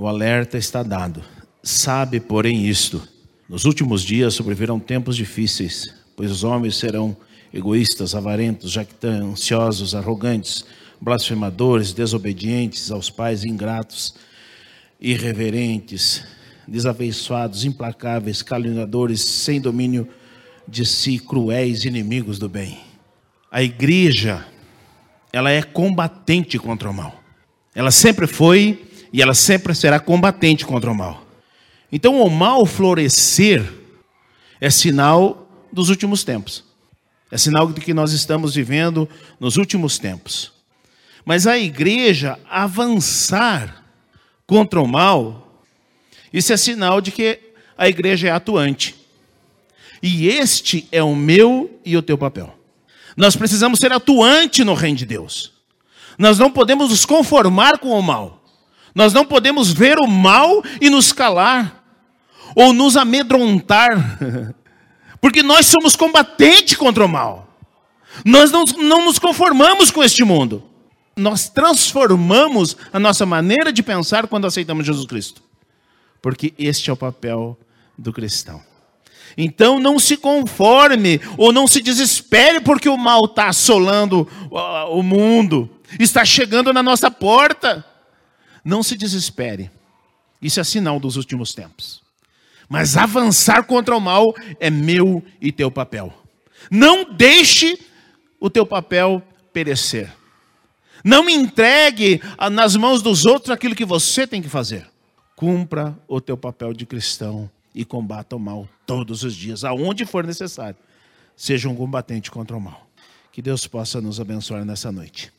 O alerta está dado. Sabe, porém, isto: nos últimos dias sobrevirão tempos difíceis, pois os homens serão egoístas, avarentos, jactanciosos, arrogantes, blasfemadores, desobedientes aos pais, ingratos, irreverentes, desafeiçoados, implacáveis, caluniadores, sem domínio de si, cruéis, inimigos do bem. A igreja, ela é combatente contra o mal. Ela sempre foi e ela sempre será combatente contra o mal. Então, o mal florescer é sinal dos últimos tempos. É sinal de que nós estamos vivendo nos últimos tempos. Mas a igreja avançar contra o mal, isso é sinal de que a igreja é atuante. E este é o meu e o teu papel. Nós precisamos ser atuante no reino de Deus. Nós não podemos nos conformar com o mal. Nós não podemos ver o mal e nos calar ou nos amedrontar. Porque nós somos combatentes contra o mal. Nós não, não nos conformamos com este mundo. Nós transformamos a nossa maneira de pensar quando aceitamos Jesus Cristo. Porque este é o papel do cristão. Então não se conforme ou não se desespere porque o mal está assolando o mundo, está chegando na nossa porta. Não se desespere. Isso é sinal dos últimos tempos. Mas avançar contra o mal é meu e teu papel. Não deixe o teu papel perecer. Não entregue nas mãos dos outros aquilo que você tem que fazer. Cumpra o teu papel de cristão e combata o mal todos os dias, aonde for necessário. Seja um combatente contra o mal. Que Deus possa nos abençoar nessa noite.